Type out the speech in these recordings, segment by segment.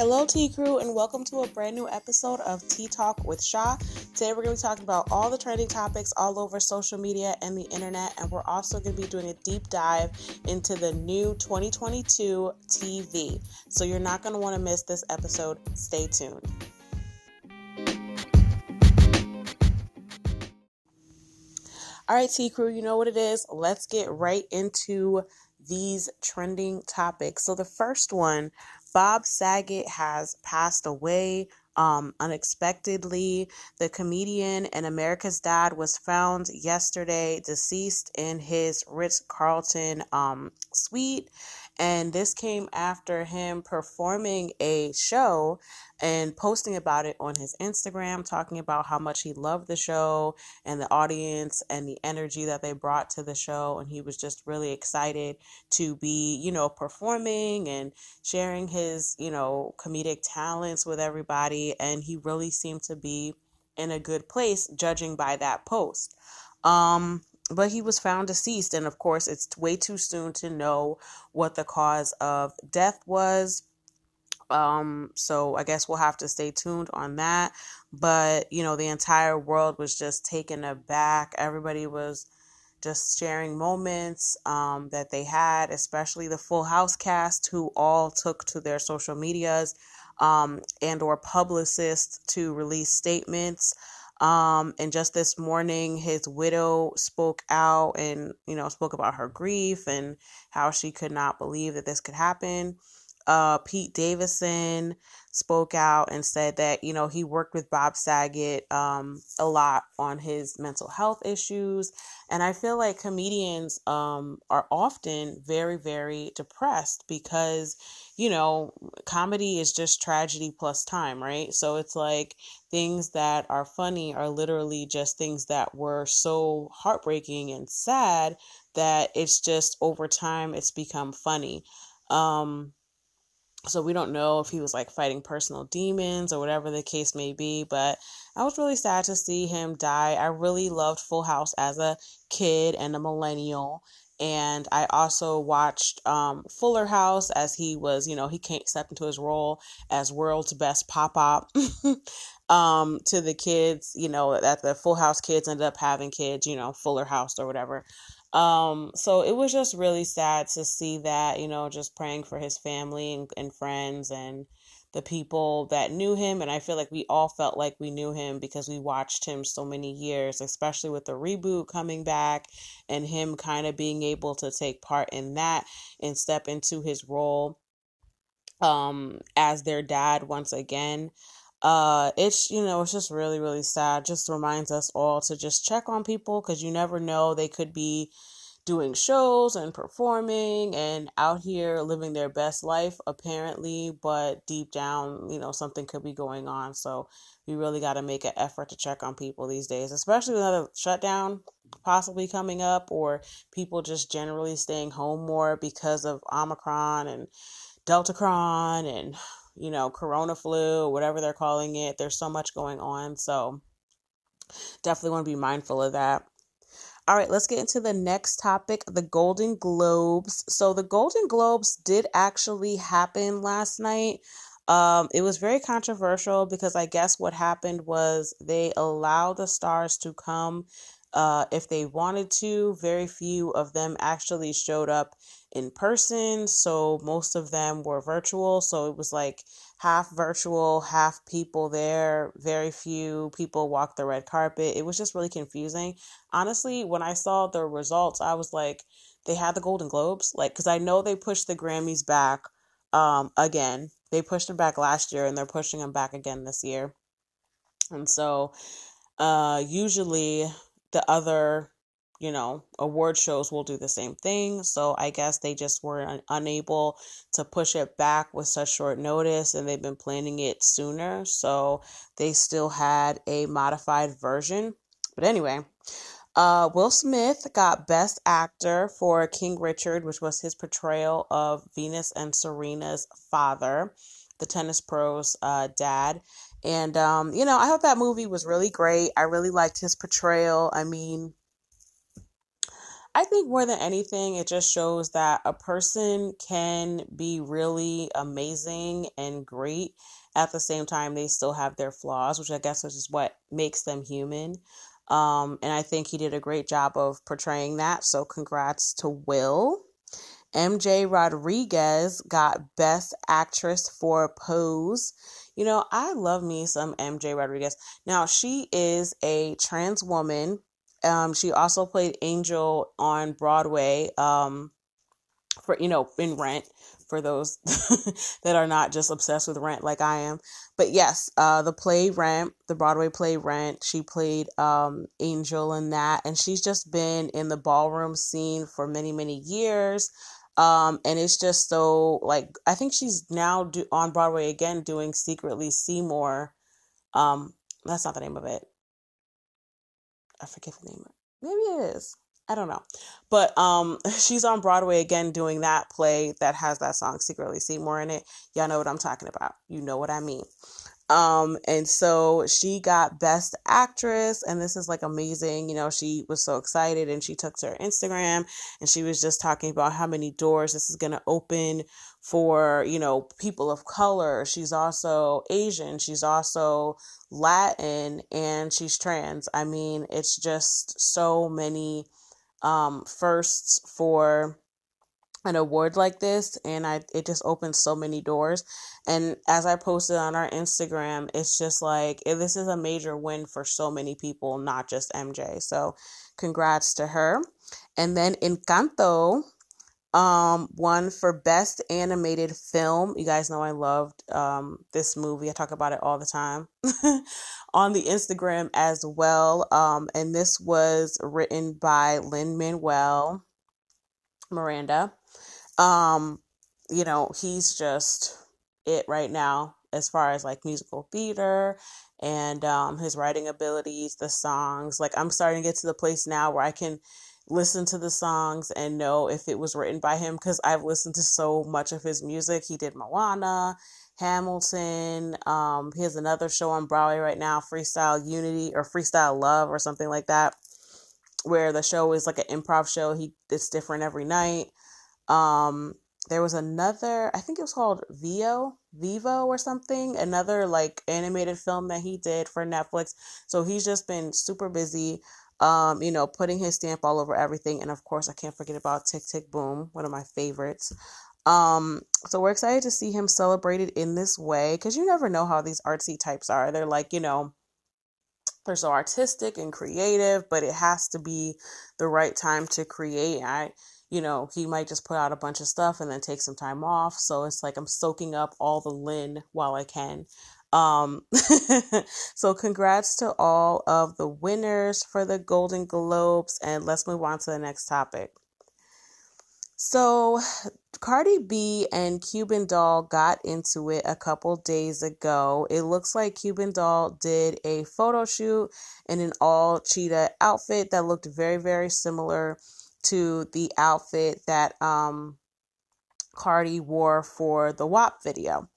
Hello, Tea Crew, and welcome to a brand new episode of Tea Talk with Shaw. Today, we're going to be talking about all the trending topics all over social media and the internet, and we're also going to be doing a deep dive into the new 2022 TV. So, you're not going to want to miss this episode. Stay tuned. All right, Tea Crew, you know what it is. Let's get right into these trending topics. So, the first one Bob Saget has passed away um, unexpectedly. The comedian and America's Dad was found yesterday deceased in his Ritz Carlton um, suite. And this came after him performing a show and posting about it on his Instagram, talking about how much he loved the show and the audience and the energy that they brought to the show. And he was just really excited to be, you know, performing and sharing his, you know, comedic talents with everybody. And he really seemed to be in a good place, judging by that post. Um, but he was found deceased. And of course, it's way too soon to know what the cause of death was. Um, so I guess we'll have to stay tuned on that. But, you know, the entire world was just taken aback. Everybody was just sharing moments um, that they had, especially the Full House cast, who all took to their social medias um, and or publicists to release statements um, and just this morning, his widow spoke out and, you know, spoke about her grief and how she could not believe that this could happen. Uh, Pete Davidson spoke out and said that, you know, he worked with Bob Saget um, a lot on his mental health issues. And I feel like comedians um, are often very, very depressed because, you know, comedy is just tragedy plus time, right? So it's like things that are funny are literally just things that were so heartbreaking and sad that it's just over time it's become funny. Um, so we don't know if he was like fighting personal demons or whatever the case may be, but I was really sad to see him die. I really loved Full House as a kid and a millennial. And I also watched um, Fuller House as he was, you know, he can't step into his role as world's best pop up um, to the kids, you know, that the Full House kids ended up having kids, you know, Fuller House or whatever. Um, so it was just really sad to see that, you know, just praying for his family and, and friends and the people that knew him. And I feel like we all felt like we knew him because we watched him so many years, especially with the reboot coming back and him kind of being able to take part in that and step into his role um as their dad once again uh it's you know it's just really really sad. Just reminds us all to just check on people because you never know they could be doing shows and performing and out here living their best life apparently but deep down you know something could be going on. So we really got to make an effort to check on people these days especially with another shutdown possibly coming up or people just generally staying home more because of omicron and deltacron and you know, corona flu, whatever they're calling it. There's so much going on. So definitely want to be mindful of that. All right, let's get into the next topic the Golden Globes. So, the Golden Globes did actually happen last night. Um, it was very controversial because I guess what happened was they allowed the stars to come uh, if they wanted to. Very few of them actually showed up in person, so most of them were virtual. So it was like half virtual, half people there. Very few people walked the red carpet. It was just really confusing. Honestly, when I saw the results, I was like, they had the Golden Globes, like, because I know they pushed the Grammys back um, again. They pushed them back last year and they're pushing them back again this year. And so, uh, usually the other you know, award shows will do the same thing. So I guess they just were un- unable to push it back with such short notice and they've been planning it sooner. So they still had a modified version. But anyway, uh, Will Smith got Best Actor for King Richard, which was his portrayal of Venus and Serena's father, the tennis pro's uh, dad. And, um, you know, I thought that movie was really great. I really liked his portrayal. I mean, I think more than anything, it just shows that a person can be really amazing and great at the same time they still have their flaws, which I guess is what makes them human. Um, and I think he did a great job of portraying that. So congrats to Will. MJ Rodriguez got Best Actress for Pose. You know, I love me some MJ Rodriguez. Now, she is a trans woman. Um, she also played Angel on Broadway um, for, you know, in Rent for those that are not just obsessed with Rent like I am. But yes, uh, the play Rent, the Broadway play Rent, she played um, Angel in that. And she's just been in the ballroom scene for many, many years. Um, and it's just so like I think she's now do, on Broadway again doing Secretly Seymour. Um, that's not the name of it. I forget the name. Maybe it is. I don't know. But um she's on Broadway again doing that play that has that song Secretly Seymour in it. Y'all know what I'm talking about. You know what I mean. Um, and so she got best actress, and this is like amazing. You know, she was so excited and she took to her Instagram and she was just talking about how many doors this is going to open for, you know, people of color. She's also Asian, she's also Latin, and she's trans. I mean, it's just so many um, firsts for an award like this and I it just opens so many doors. And as I posted on our Instagram it's just like this is a major win for so many people not just MJ so congrats to her. And then Encanto um won for best animated film. You guys know I loved um this movie. I talk about it all the time on the Instagram as well. Um and this was written by Lin Manuel Miranda um, you know, he's just it right now as far as like musical theater and um, his writing abilities, the songs. Like I'm starting to get to the place now where I can listen to the songs and know if it was written by him because I've listened to so much of his music. He did Moana, Hamilton. Um, he has another show on Broadway right now, Freestyle Unity or Freestyle Love or something like that, where the show is like an improv show. He it's different every night. Um, there was another, I think it was called Vio, Vivo or something, another like animated film that he did for Netflix. So he's just been super busy, um, you know, putting his stamp all over everything. And of course, I can't forget about Tick Tick Boom, one of my favorites. Um, so we're excited to see him celebrated in this way because you never know how these artsy types are. They're like, you know, they're so artistic and creative, but it has to be the right time to create. I you know, he might just put out a bunch of stuff and then take some time off. So it's like I'm soaking up all the Lin while I can. Um, so congrats to all of the winners for the Golden Globes, and let's move on to the next topic. So, Cardi B and Cuban Doll got into it a couple days ago. It looks like Cuban Doll did a photo shoot in an all cheetah outfit that looked very, very similar to the outfit that um, Cardi wore for the WAP video.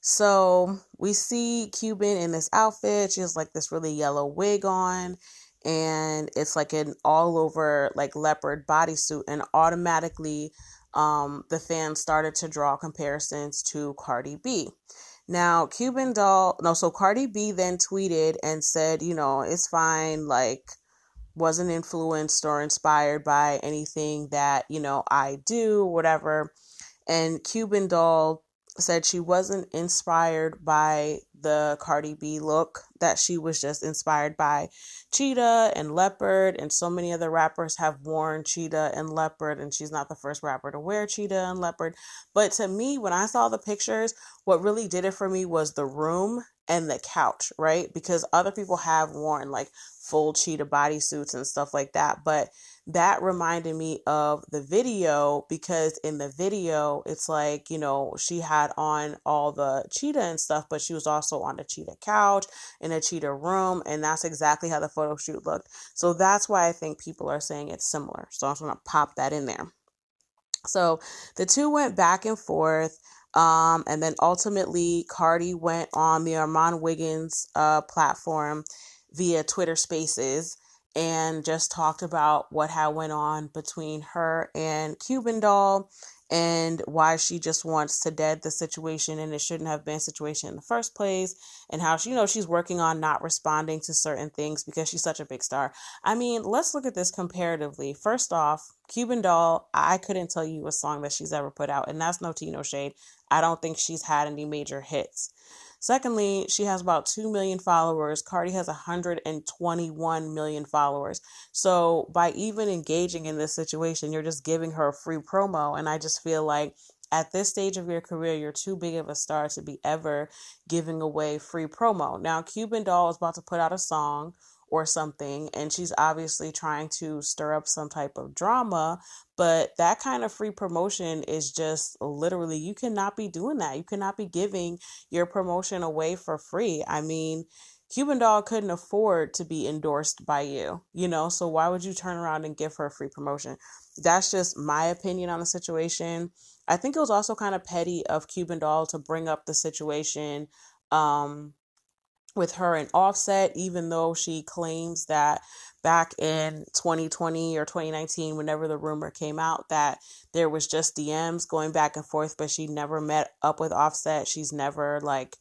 So we see Cuban in this outfit. She has like this really yellow wig on, and it's like an all over like leopard bodysuit. And automatically, um, the fans started to draw comparisons to Cardi B. Now, Cuban doll, no, so Cardi B then tweeted and said, you know, it's fine. Like, wasn't influenced or inspired by anything that, you know, I do, whatever. And Cuban Doll said she wasn't inspired by the Cardi B look, that she was just inspired by Cheetah and Leopard, and so many other rappers have worn Cheetah and Leopard, and she's not the first rapper to wear Cheetah and Leopard. But to me, when I saw the pictures, what really did it for me was the room and the couch, right? Because other people have worn like full cheetah bodysuits and stuff like that. But that reminded me of the video because in the video, it's like, you know, she had on all the cheetah and stuff, but she was also on the cheetah couch in a cheetah room. And that's exactly how the photo shoot looked. So that's why I think people are saying it's similar. So I'm just going to pop that in there. So the two went back and forth. Um, and then ultimately, Cardi went on the Armon Wiggins uh, platform via Twitter Spaces and just talked about what had went on between her and Cuban Doll and why she just wants to dead the situation and it shouldn't have been a situation in the first place and how she you know she's working on not responding to certain things because she's such a big star. I mean, let's look at this comparatively. First off, Cuban Doll, I couldn't tell you a song that she's ever put out and that's no Tino shade. I don't think she's had any major hits. Secondly, she has about 2 million followers. Cardi has 121 million followers. So by even engaging in this situation, you're just giving her a free promo. And I just feel like at this stage of your career, you're too big of a star to be ever giving away free promo. Now, Cuban Doll is about to put out a song or something and she's obviously trying to stir up some type of drama but that kind of free promotion is just literally you cannot be doing that you cannot be giving your promotion away for free i mean Cuban Doll couldn't afford to be endorsed by you, you know, so why would you turn around and give her a free promotion? That's just my opinion on the situation. I think it was also kind of petty of Cuban Doll to bring up the situation um, with her and Offset, even though she claims that back in 2020 or 2019, whenever the rumor came out that there was just DMs going back and forth, but she never met up with Offset. She's never like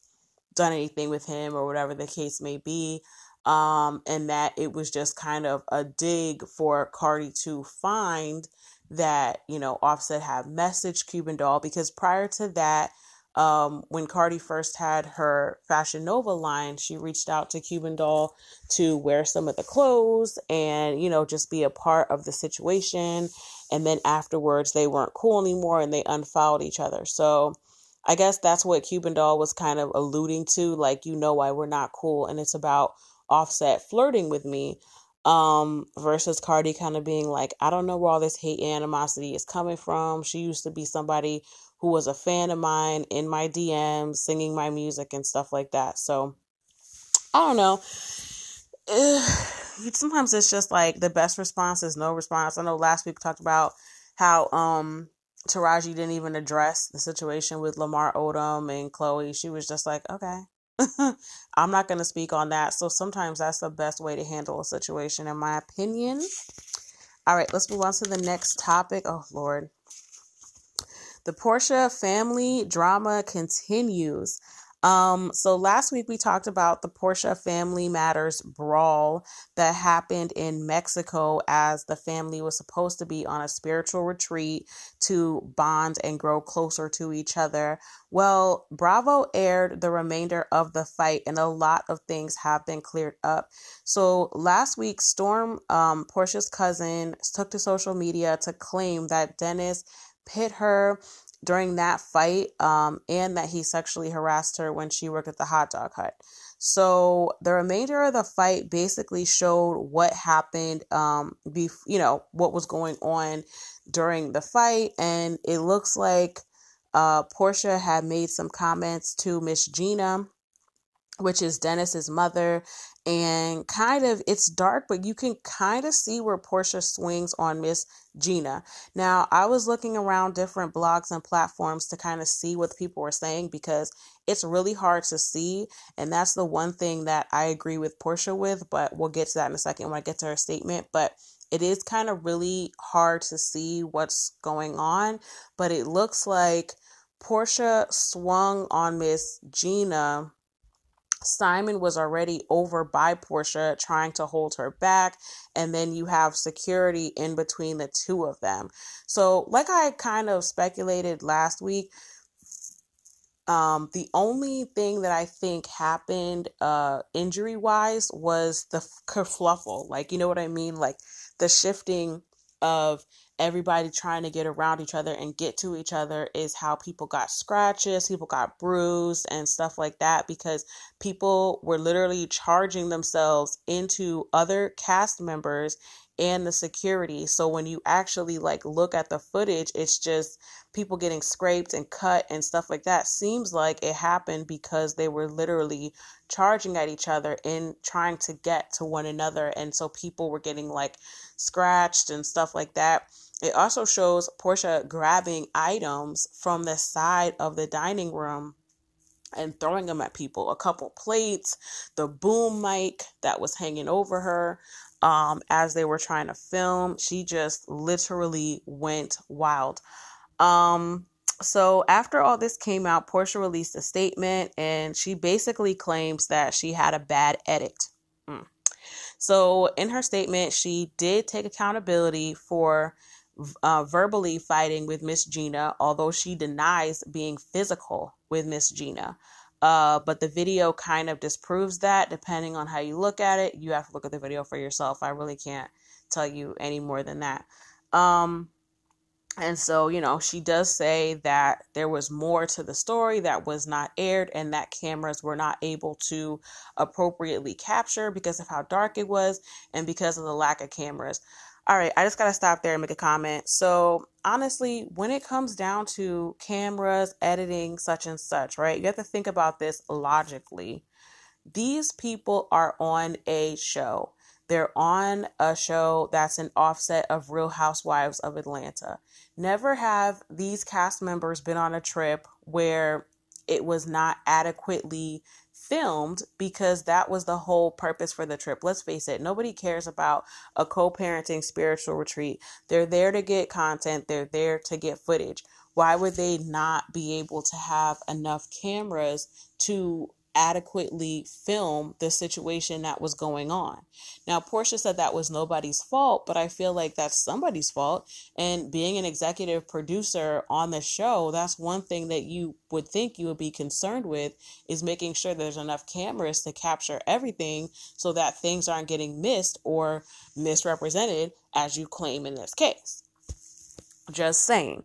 done anything with him or whatever the case may be. Um, and that it was just kind of a dig for Cardi to find that, you know, Offset had messaged Cuban Doll because prior to that, um, when Cardi first had her Fashion Nova line, she reached out to Cuban Doll to wear some of the clothes and, you know, just be a part of the situation. And then afterwards, they weren't cool anymore and they unfollowed each other. So I guess that's what Cuban Doll was kind of alluding to. Like, you know, why we're not cool. And it's about Offset flirting with me um versus Cardi kind of being like I don't know where all this hate and animosity is coming from. She used to be somebody who was a fan of mine in my DMs, singing my music and stuff like that. So I don't know. Sometimes it's just like the best response is no response. I know last week we talked about how um Taraji didn't even address the situation with Lamar Odom and Khloé. She was just like, okay, I'm not going to speak on that. So sometimes that's the best way to handle a situation, in my opinion. All right, let's move on to the next topic. Oh, Lord. The Porsha family drama continues. Um, so last week we talked about the Porsha Family Matters brawl that happened in Mexico as the family was supposed to be on a spiritual retreat to bond and grow closer to each other. Well, Bravo aired the remainder of the fight, and a lot of things have been cleared up. So last week, Storm, um, Porsha's cousin, took to social media to claim that Dennis hit her during that fight um, and that he sexually harassed her when she worked at the hot dog hut. So the remainder of the fight basically showed what happened, um, bef- you know, what was going on during the fight. And it looks like uh, Porsha had made some comments to Miss Gina which is Dennis's mother. And kind of, it's dark, but you can kind of see where Porsha swings on Miss Gina. Now, I was looking around different blogs and platforms to kind of see what people were saying because it's really hard to see. And that's the one thing that I agree with Porsha with, but we'll get to that in a second when I get to her statement. But it is kind of really hard to see what's going on, but it looks like Porsha swung on Miss Gina Simon was already over by Porsha, trying to hold her back. And then you have security in between the two of them. So, like I kind of speculated last week, um, the only thing that I think happened uh, injury wise was the kerfluffle. Like, you know what I mean? Like the shifting of everybody trying to get around each other and get to each other is how people got scratches, people got bruised and stuff like that because people were literally charging themselves into other cast members and the security. So when you actually like look at the footage, it's just people getting scraped and cut and stuff like that. Seems like it happened because they were literally charging at each other and trying to get to one another and so people were getting like scratched and stuff like that. It also shows Porsha grabbing items from the side of the dining room and throwing them at people. A couple plates, the boom mic that was hanging over her. um, as they were trying to film. She just literally went wild. Um, so after all this came out, Porsha released a statement and she basically claims that she had a bad edit. Mm. So in her statement, she did take accountability for uh, verbally fighting with Miss Gina, although she denies being physical with Miss Gina. Uh, but the video kind of disproves that depending on how you look at it. You have to look at the video for yourself. I really can't tell you any more than that. Um, and so, you know, she does say that there was more to the story that was not aired and that cameras were not able to appropriately capture because of how dark it was and because of the lack of cameras. All right, I just got to stop there and make a comment. So, honestly, when it comes down to cameras, editing, such and such, right, you have to think about this logically. These people are on a show. They're on a show that's an offset of Real Housewives of Atlanta. Never have these cast members been on a trip where it was not adequately filmed because that was the whole purpose for the trip. Let's face it, nobody cares about a co parenting spiritual retreat. They're there to get content, they're there to get footage. Why would they not be able to have enough cameras to adequately film the situation that was going on. Now, Porsha said that was nobody's fault, but I feel like that's somebody's fault. And being an executive producer on the show, that's one thing that you would think you would be concerned with is making sure there's enough cameras to capture everything so that things aren't getting missed or misrepresented as you claim in this case. Just saying.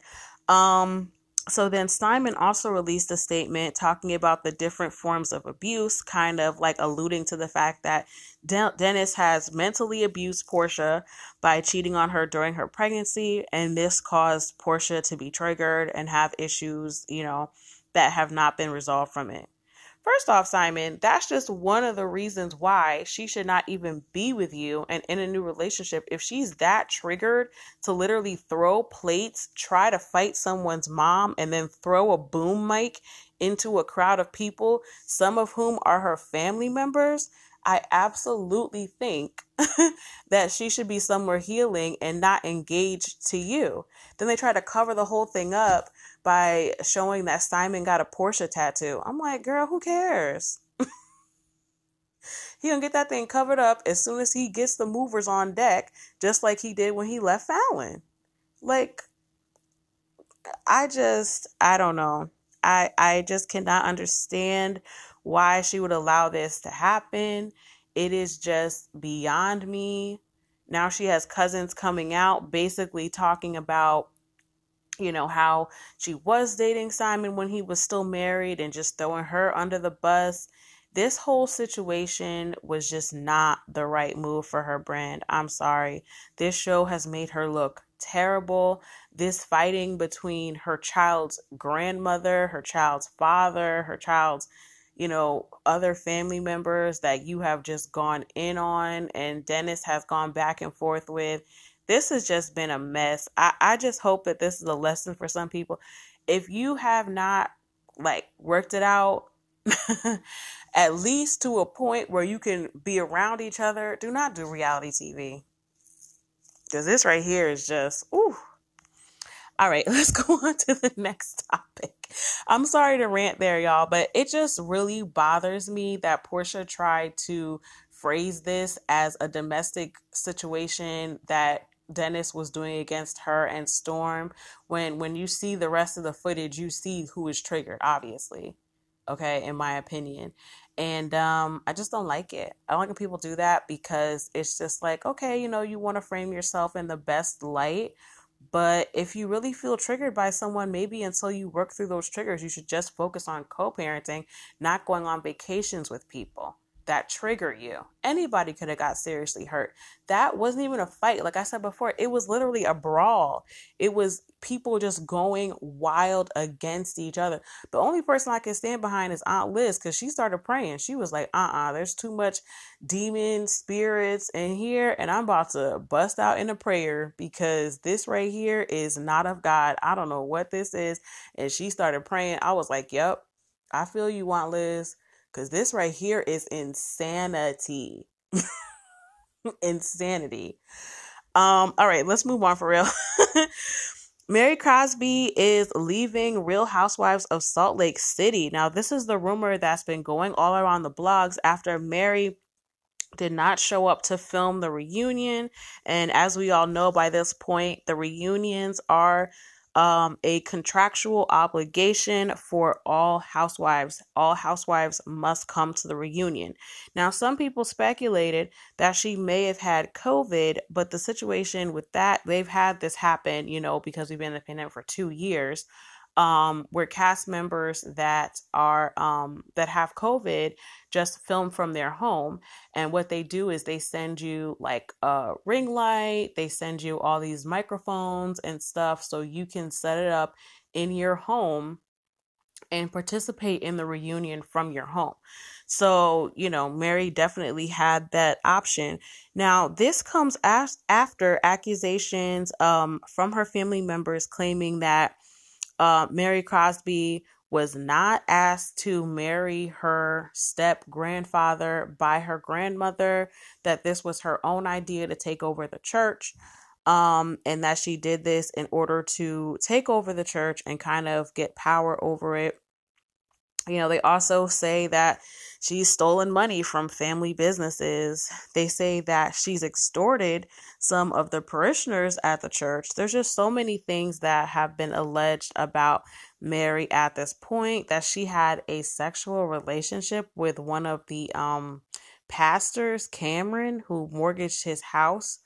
Um, so then Simon also released a statement talking about the different forms of abuse, kind of like alluding to the fact that De- Dennis has mentally abused Porsha by cheating on her during her pregnancy, and this caused Porsha to be triggered and have issues, you know, that have not been resolved from it. First off, Simon, that's just one of the reasons why she should not even be with you and in a new relationship. If she's that triggered to literally throw plates, try to fight someone's mom, and then throw a boom mic into a crowd of people, some of whom are her family members, I absolutely think that she should be somewhere healing and not engaged to you. Then they try to cover the whole thing up by showing that Simon got a Porsha tattoo. I'm like, girl, who cares? he gonna get that thing covered up as soon as he gets the movers on deck, just like he did when he left Falynn. Like, I just, I don't know. I I just cannot understand why she would allow this to happen. It is just beyond me. Now she has cousins coming out basically talking about you know, how she was dating Simon when he was still married and just throwing her under the bus. This whole situation was just not the right move for her brand. I'm sorry. This show has made her look terrible. This fighting between her child's grandmother, her child's father, her child's, you know, other family members that you have just gone in on and Dennis has gone back and forth with this has just been a mess. I, I just hope that this is a lesson for some people. If you have not like worked it out, at least to a point where you can be around each other, do not do reality TV. Because this right here is just, ooh. All right, let's go on to the next topic. I'm sorry to rant there, y'all, but it just really bothers me that Porsha tried to phrase this as a domestic situation that Dennis was doing against her and Storm. When when you see the rest of the footage, you see who is triggered, obviously. Okay, in my opinion. And um, I just don't like it. I don't like when people do that because it's just like, okay, you know, you want to frame yourself in the best light. But if you really feel triggered by someone, maybe until you work through those triggers, you should just focus on co parenting, not going on vacations with people that trigger you. Anybody could have got seriously hurt. That wasn't even a fight. Like I said before, it was literally a brawl. It was people just going wild against each other. The only person I can stand behind is Aunt Liz because she started praying. She was like, uh uh-uh, uh, there's too much demon spirits in here, and I'm about to bust out in a prayer because this right here is not of God. I don't know what this is. And she started praying. I was like, yep, I feel you, Aunt Liz because this right here is insanity. insanity. Um, all right, let's move on for real. Mary Cosby is leaving Real Housewives of Salt Lake City. Now, this is the rumor that's been going all around the blogs after Mary did not show up to film the reunion. And as we all know by this point, the reunions are um, a contractual obligation for all housewives. All housewives must come to the reunion. Now, some people speculated that she may have had COVID, but the situation with that, they've had this happen, you know, because we've been in the pandemic for two years um, where cast members that are um, that have COVID just film from their home, and what they do is they send you like a ring light, they send you all these microphones and stuff, so you can set it up in your home and participate in the reunion from your home. So, you know, Mary definitely had that option. Now, this comes after accusations um, from her family members claiming that uh, Mary Cosby was not asked to marry her step grandfather by her grandmother, that this was her own idea to take over the church, um, and that she did this in order to take over the church and kind of get power over it. You know, they also say that she's stolen money from family businesses. They say that she's extorted some of the parishioners at the church. There's just so many things that have been alleged about Mary at this point that she had a sexual relationship with one of the um pastors, Cameron, who mortgaged his house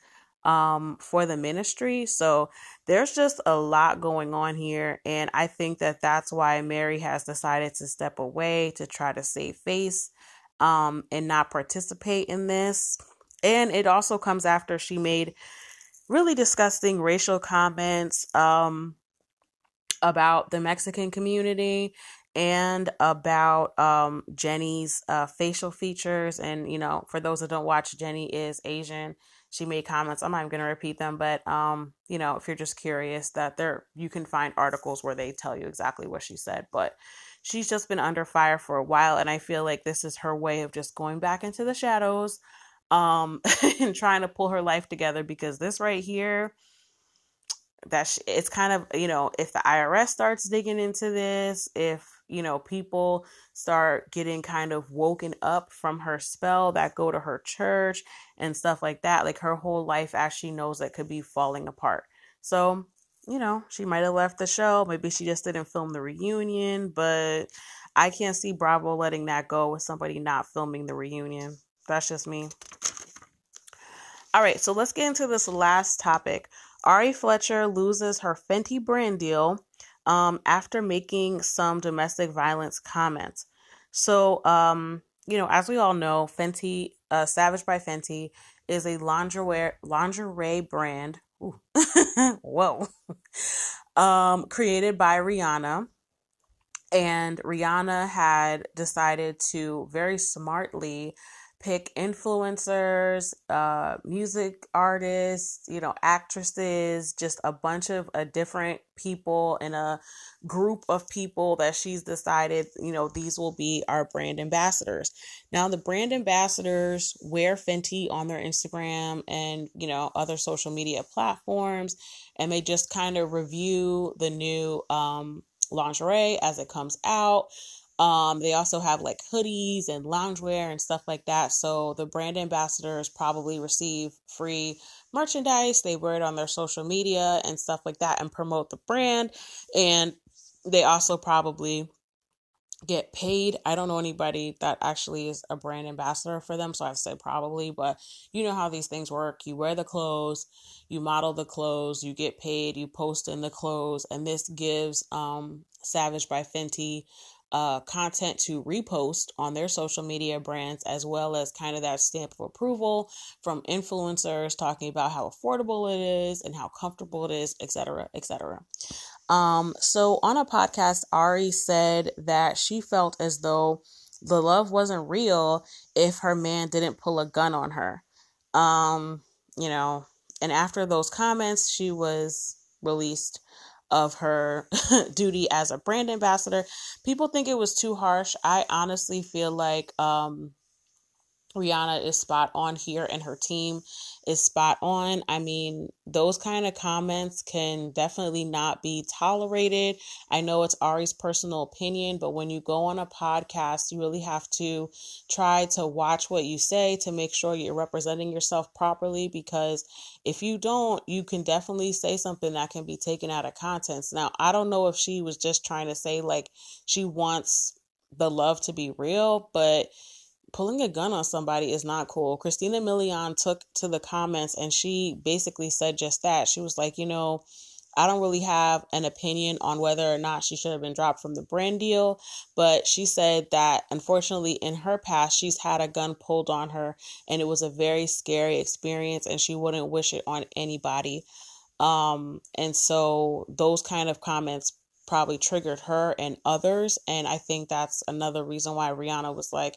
um for the ministry. So there's just a lot going on here and I think that that's why Mary has decided to step away to try to save face um and not participate in this. And it also comes after she made really disgusting racial comments um, about the Mexican community and about um, Jennie's uh, facial features. And, you know, for those that don't watch, Jennie is Asian. She made comments. I'm not going to repeat them, but, um, you know, if you're just curious, that there, you can find articles where they tell you exactly what she said. But she's just been under fire for a while. And I feel like this is her way of just going back into the shadows um and trying to pull her life together because this right here that it's kind of you know if the IRS starts digging into this if you know people start getting kind of woken up from her spell that go to her church and stuff like that like her whole life actually knows that could be falling apart. So you know she might have left the show. Maybe she just didn't film the reunion but I can't see Bravo letting that go with somebody not filming the reunion. That's just me. All right, so let's get into this last topic. Ari Fletcher loses her Fenty brand deal um, after making some domestic violence comments. So, um, you know, as we all know, Fenty, uh, Savage by Fenty, is a lingerie lingerie brand. Whoa, um, created by Rihanna, and Rihanna had decided to very smartly pick influencers, uh, music artists, you know, actresses, just a bunch of uh, different people in a group of people that she's decided, you know, these will be our brand ambassadors. Now, the brand ambassadors wear Fenty on their Instagram and, you know, other social media platforms, and they just kind of review the new um, lingerie as it comes out um, they also have like hoodies and loungewear and stuff like that. So the brand ambassadors probably receive free merchandise. They wear it on their social media and stuff like that and promote the brand. And they also probably get paid. I don't know anybody that actually is a brand ambassador for them, so I've said probably, but you know how these things work. You wear the clothes, you model the clothes, you get paid, you post in the clothes, and this gives um Savage by Fenty uh, content to repost on their social media brands, as well as kind of that stamp of approval from influencers talking about how affordable it is and how comfortable it is, etc., etc. Um, so on a podcast, Ari said that she felt as though the love wasn't real if her man didn't pull a gun on her. Um, you know, and after those comments, she was released of her duty as a brand ambassador. People think it was too harsh. I honestly feel like um Rihanna is spot on here and her team is spot on. I mean, those kind of comments can definitely not be tolerated. I know it's Ari's personal opinion, but when you go on a podcast, you really have to try to watch what you say to make sure you're representing yourself properly because if you don't, you can definitely say something that can be taken out of context. Now, I don't know if she was just trying to say like she wants the love to be real, but pulling a gun on somebody is not cool. Christina Milian took to the comments and she basically said just that. She was like, you know, I don't really have an opinion on whether or not she should have been dropped from the brand deal, but she said that unfortunately in her past she's had a gun pulled on her and it was a very scary experience and she wouldn't wish it on anybody. Um and so those kind of comments probably triggered her and others and I think that's another reason why Rihanna was like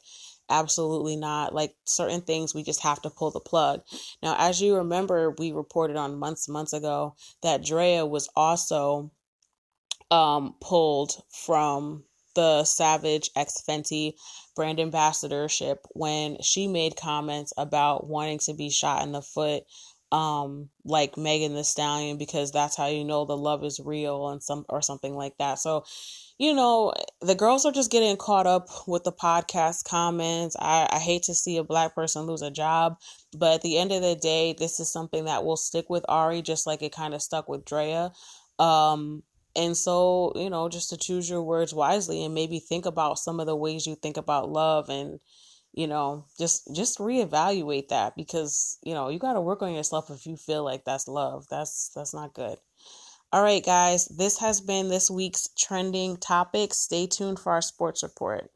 absolutely not. Like certain things, we just have to pull the plug. Now, as you remember, we reported on months, months ago that Drea was also um, pulled from the Savage X Fenty brand ambassadorship when she made comments about wanting to be shot in the foot um like Megan Thee Stallion because that's how you know the love is real and some or something like that. So you know, the girls are just getting caught up with the podcast comments. I, I hate to see a black person lose a job, but at the end of the day, this is something that will stick with Ari, just like it kind of stuck with Drea. Um, and so, you know, just to choose your words wisely and maybe think about some of the ways you think about love and, you know, just just reevaluate that because, you know, you got to work on yourself if you feel like that's love. That's that's not good. All right, guys, this has been this week's trending topic. Stay tuned for our sports report.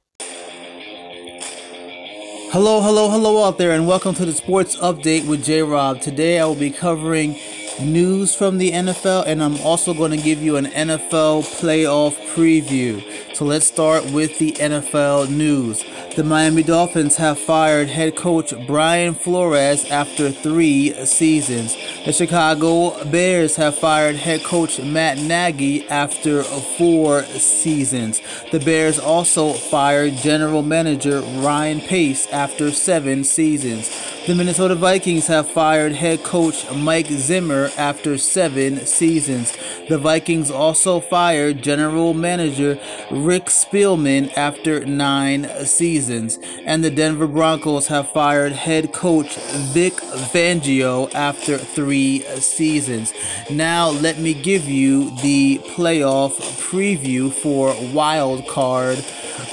Hello, hello, hello out there, and welcome to the sports update with J Rob. Today I will be covering news from the NFL, and I'm also going to give you an NFL playoff preview. So let's start with the NFL news. The Miami Dolphins have fired head coach Brian Flores after three seasons. The Chicago Bears have fired head coach Matt Nagy after four seasons. The Bears also fired general manager Ryan Pace after seven seasons. The Minnesota Vikings have fired head coach Mike Zimmer after seven seasons. The Vikings also fired general manager Rick Spielman after nine seasons. And the Denver Broncos have fired head coach Vic Fangio after three seasons. Now, let me give you the playoff preview for Wild Card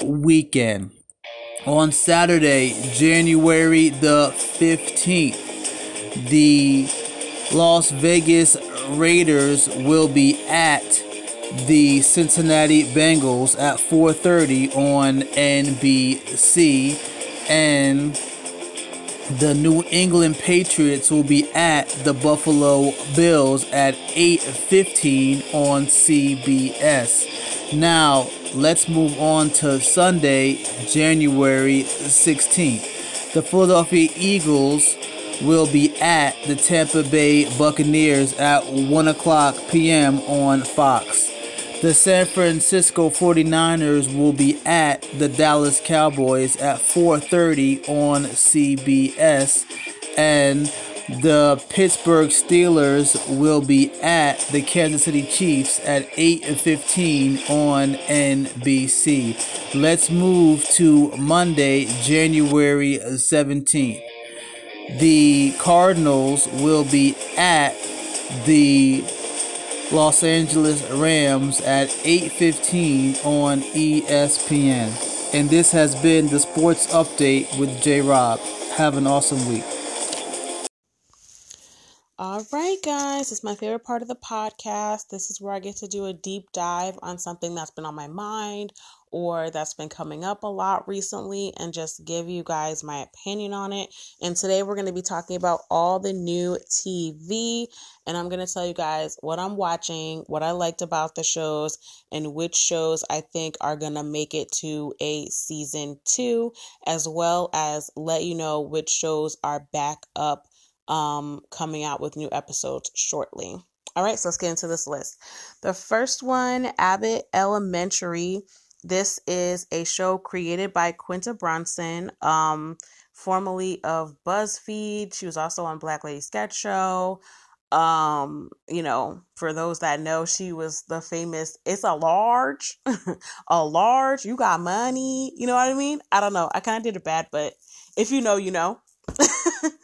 Weekend on Saturday, January the 15th, the Las Vegas Raiders will be at the Cincinnati Bengals at 4:30 on NBC and the New England Patriots will be at the Buffalo Bills at 8:15 on CBS. Now, let's move on to Sunday, January 16th. The Philadelphia Eagles will be at the Tampa Bay Buccaneers at 1 o'clock p.m. on Fox. The San Francisco 49ers will be at the Dallas Cowboys at 4:30 on CBS and the Pittsburgh Steelers will be at the Kansas City Chiefs at 8 and 15 on NBC. Let's move to Monday, January 17th. The Cardinals will be at the Los Angeles Rams at 8:15 on ESPN. And this has been the sports update with J Rob. Have an awesome week. All right, guys, it's my favorite part of the podcast. This is where I get to do a deep dive on something that's been on my mind or that's been coming up a lot recently and just give you guys my opinion on it. And today we're going to be talking about all the new TV and I'm going to tell you guys what I'm watching, what I liked about the shows, and which shows I think are going to make it to a season two, as well as let you know which shows are back up um, coming out with new episodes shortly. All right, so let's get into this list. The first one, Abbott Elementary. This is a show created by Quinta Brunson um, formerly of BuzzFeed. She was also on Black Lady Sketch Show. Um, you know, for those that know, she was the famous it's a large, a large, you got money, you know what I mean? I don't know. I kind of did it bad, but if you know, you know.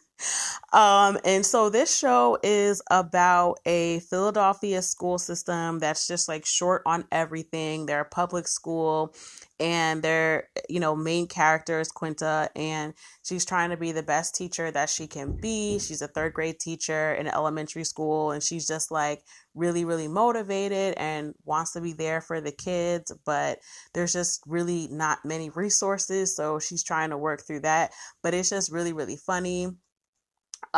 Um, and so this show is about a Philadelphia school system that's just like short on everything. They're a public school and their you know main character is Quinta and she's trying to be the best teacher that she can be. She's a third grade teacher in elementary school and she's just like really really motivated and wants to be there for the kids, but there's just really not many resources, so she's trying to work through that. But it's just really really funny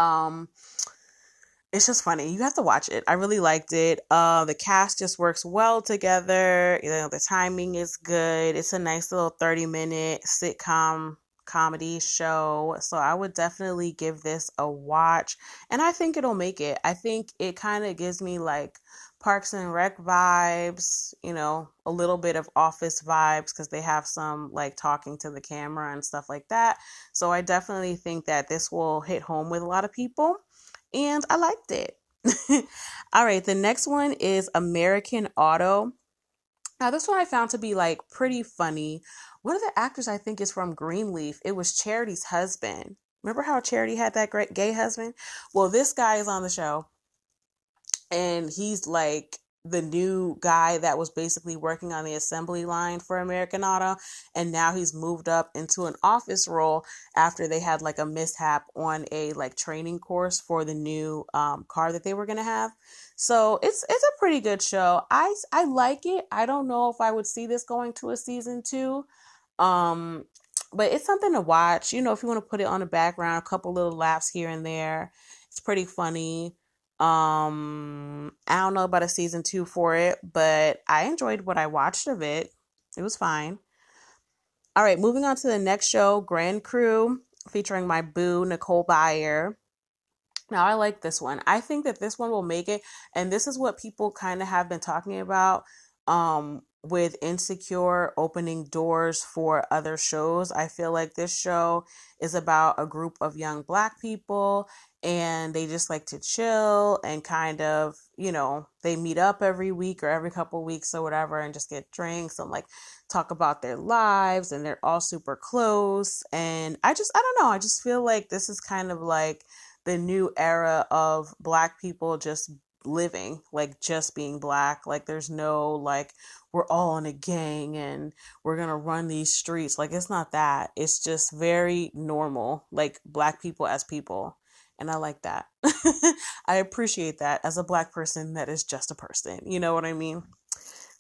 um, it's just funny. You have to watch it. I really liked it. Uh, the cast just works well together. You know, the timing is good. It's a nice little 30 minute sitcom comedy show. So I would definitely give this a watch. And I think it'll make it. I think it kind of gives me like Parks and Rec vibes, you know, a little bit of office vibes because they have some like talking to the camera and stuff like that. So I definitely think that this will hit home with a lot of people. And I liked it. All right, the next one is American Auto. Now, this one I found to be like pretty funny. One of the actors I think is from Greenleaf. It was Charity's husband. Remember how Charity had that great gay husband? Well, this guy is on the show and he's like the new guy that was basically working on the assembly line for American Auto and now he's moved up into an office role after they had like a mishap on a like training course for the new um, car that they were going to have. So it's it's a pretty good show. I I like it. I don't know if I would see this going to a season 2. Um but it's something to watch. You know, if you want to put it on the background, a couple little laughs here and there. It's pretty funny. Um, I don't know about a season two for it, but I enjoyed what I watched of it. It was fine. All right, moving on to the next show, Grand Crew, featuring my boo, Nicole Byer. Now, I like this one. I think that this one will make it. And this is what people kind of have been talking about um, with Insecure opening doors for other shows. I feel like this show is about a group of young black people and they just like to chill and kind of, you know, they meet up every week or every couple weeks or whatever and just get drinks and like talk about their lives and they're all super close. And I just, I don't know, I just feel like this is kind of like the new era of black people just living, like just being black. Like there's no like, we're all in a gang and we're gonna run these streets. Like it's not that. It's just very normal, like black people as people and I like that. I appreciate that as a black person that is just a person. You know what I mean?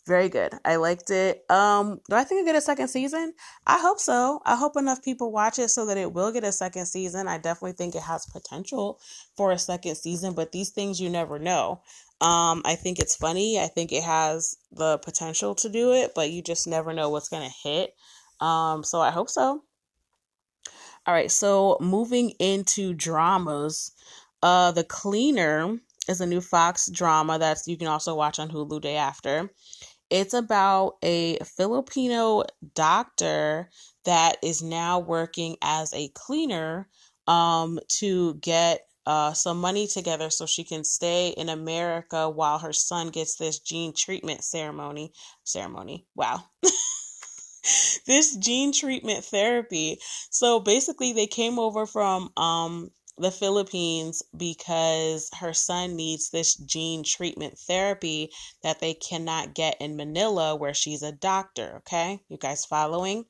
Very good. I liked it. Um, do I think it get a second season? I hope so. I hope enough people watch it so that it will get a second season. I definitely think it has potential for a second season, but these things you never know. Um, I think it's funny. I think it has the potential to do it, but you just never know what's gonna hit. Um, so I hope so. All right, so moving into dramas, uh, The Cleaner is a new Fox drama that you can also watch on Hulu day after. It's about a Filipino doctor that is now working as a cleaner um, to get uh, some money together so she can stay in America while her son gets this gene treatment ceremony. Ceremony. Wow. this gene treatment therapy. So basically, they came over from um, the Philippines because her son needs this gene treatment therapy that they cannot get in Manila, where she's a doctor. Okay, you guys following?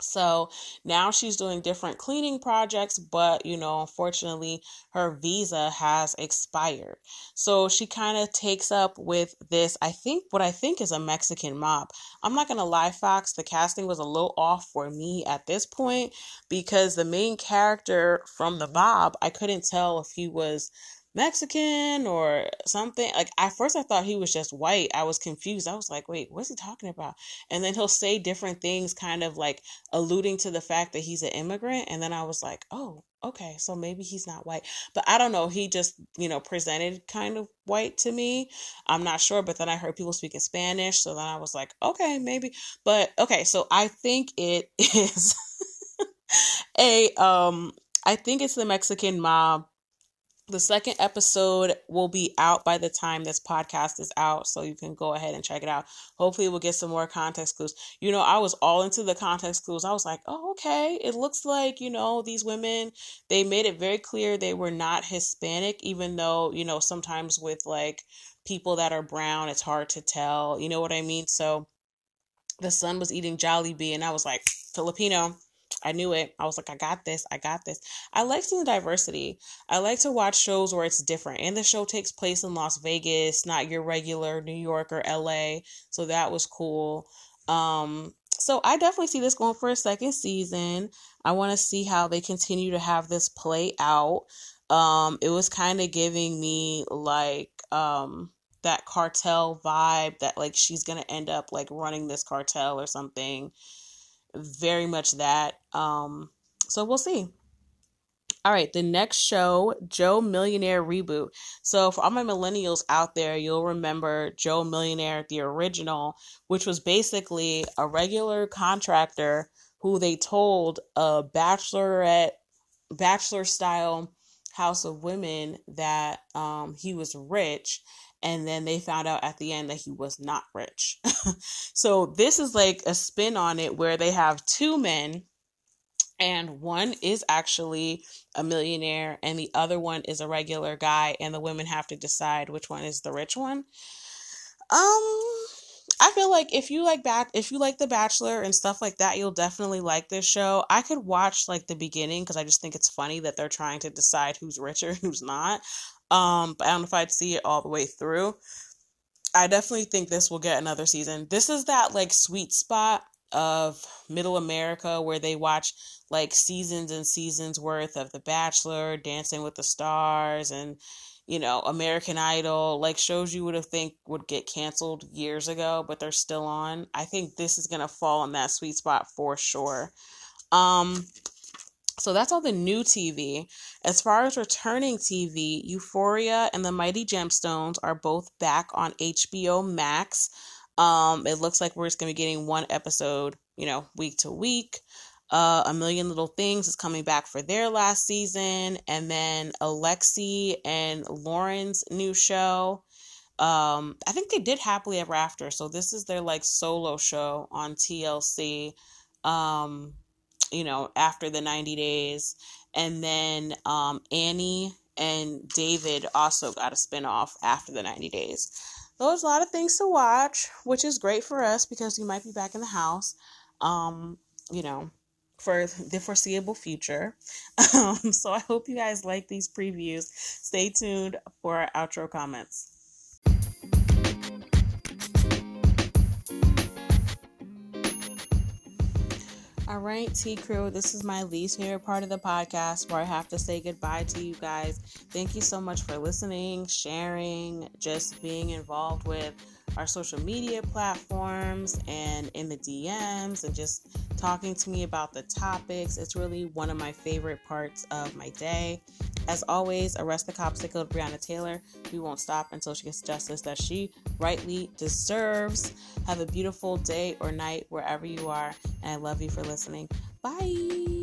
So now she's doing different cleaning projects, but you know, unfortunately, her visa has expired. So she kind of takes up with this, I think, what I think is a Mexican mob. I'm not to lie, Fox, the casting was a little off for me at this point because the main character from the mob, I couldn't tell if he was Mexican or something. Like at first I thought he was just white. I was confused. I was like, wait, what's he talking about? And then he'll say different things kind of like alluding to the fact that he's an immigrant. And then I was like, oh, okay, so maybe he's not white. But I don't know. He just, you know, presented kind of white to me. I'm not sure. But then I heard people speaking Spanish. So then I was like, okay, maybe. But okay, so I think it is a um I think it's the Mexican mob the second episode will be out by the time this podcast is out so you can go ahead and check it out. Hopefully we'll get some more context clues. You know i was all into the context clues. I was like oh okay. It looks like you know these women they made it very clear they were not hispanic even though you know sometimes with like people that are brown it's hard to tell. You know what i mean? So the son was eating Jolly Jollibee and i was like filipino I knew it. I was like, I got this. I got this. I like seeing diversity. I like to watch shows where it's different. And the show takes place in Las Vegas, not your regular New York or LA. So that was cool. Um, so I definitely see this going for a second season. I want to see how they continue to have this play out. Um, it was kind of giving me like um that cartel vibe that like she's gonna end up like running this cartel or something very much that. Um, so we'll see. All right, the next show, Joe Millionaire Reboot. So, for all my millennials out there, you'll remember Joe Millionaire, the original, which was basically a regular contractor who they told a bachelorette, bachelor style house of women that um, he was rich and then they found out at the end that he was not rich. so this is like a spin on it where they have two men and one is actually a millionaire and the other one is a regular guy and the women have to decide which one is the rich one. Um I feel like if you like back if you like The Bachelor and stuff like that, you'll definitely like this show. I could watch like the beginning because I just think it's funny that they're trying to decide who's richer and who's not. Um, but I don't know if I'd see it all the way through. I definitely think this will get another season. This is that like sweet spot of middle America where they watch like seasons and seasons worth of The Bachelor, Dancing with the Stars, and you know, American Idol, like shows you would have think would get canceled years ago, but they're still on. I think this is gonna fall in that sweet spot for sure. Um, so that's all the new TV. As far as returning TV, Euphoria and The Mighty Gemstones are both back on HBO Max. Um, it looks like we're just gonna be getting one episode, you know, week to week. Uh, a Million Little Things is coming back for their last season, and then Alexei and Loren's new show. Um, I think they did Happily Ever After, so this is their like solo show on TLC. Um, you know, after the 90 days. And then um, Annie and David also got a spinoff after the 90 days. There's a lot of things to watch, which is great for us because we might be back in the house, um, you know, for the foreseeable future. Um, so I hope you guys like these previews. Stay tuned for our outro comments. All right, T Crew, this is my least favorite part of the podcast where I have to say goodbye to you guys. Thank you so much for listening, sharing, just being involved with our social media platforms and in the DMs and just talking to me about the topics. It's really one of my favorite parts of my day. As always, arrest the cops that killed Breonna Taylor. We won't stop until she gets justice that she rightly deserves. Have a beautiful day or night wherever you are, and I love you for listening. Bye.